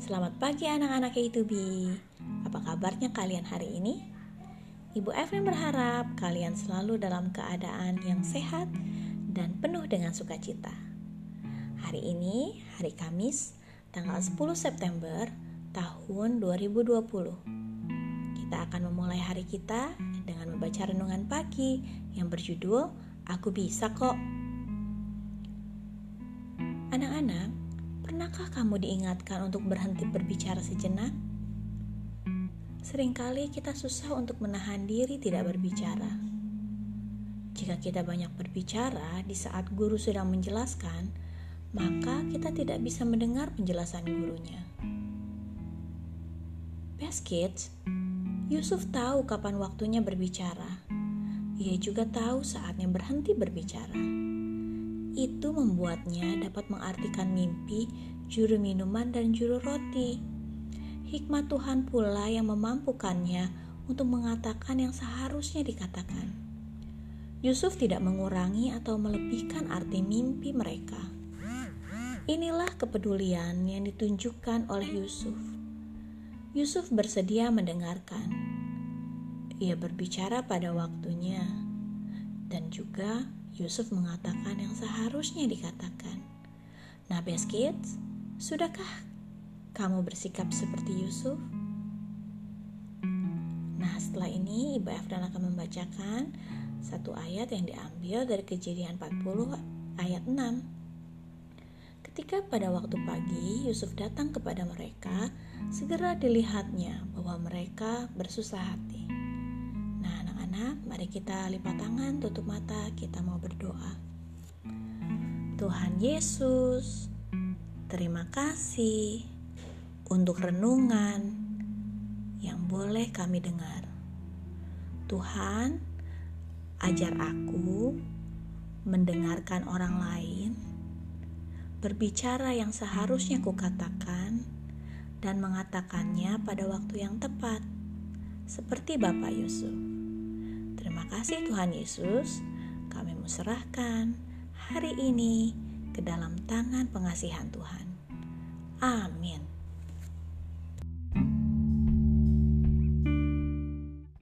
Selamat pagi anak-anak K2B Apa kabarnya kalian hari ini? Ibu Evelyn berharap kalian selalu dalam keadaan yang sehat dan penuh dengan sukacita. Hari ini, hari Kamis, tanggal 10 September tahun 2020 Kita akan memulai hari kita dengan membaca renungan pagi yang berjudul Aku Bisa Kok. Anak-anak, pernahkah kamu diingatkan untuk berhenti berbicara sejenak? Seringkali kita susah untuk menahan diri tidak berbicara. Jika kita banyak berbicara di saat guru sedang menjelaskan, maka kita tidak bisa mendengar penjelasan gurunya. Best kids, Yusuf tahu kapan waktunya berbicara. Ia juga tahu saatnya berhenti berbicara itu membuatnya dapat mengartikan mimpi, juru minuman, dan juru roti. Hikmat Tuhan pula yang memampukannya untuk mengatakan yang seharusnya dikatakan. Yusuf tidak mengurangi atau melebihkan arti mimpi mereka. Inilah kepedulian yang ditunjukkan oleh Yusuf. Yusuf bersedia mendengarkan. Ia berbicara pada waktunya dan juga Yusuf mengatakan yang seharusnya dikatakan. Nah, best kids, sudahkah kamu bersikap seperti Yusuf? Nah, setelah ini Ibu Efran akan membacakan satu ayat yang diambil dari kejadian 40 ayat 6. Ketika pada waktu pagi Yusuf datang kepada mereka, segera dilihatnya bahwa mereka bersusah hati anak-anak, mari kita lipat tangan, tutup mata, kita mau berdoa. Tuhan Yesus, terima kasih untuk renungan yang boleh kami dengar. Tuhan, ajar aku mendengarkan orang lain, berbicara yang seharusnya kukatakan, dan mengatakannya pada waktu yang tepat, seperti Bapak Yusuf. Terima kasih Tuhan Yesus, kami serahkan hari ini ke dalam tangan pengasihan Tuhan. Amin.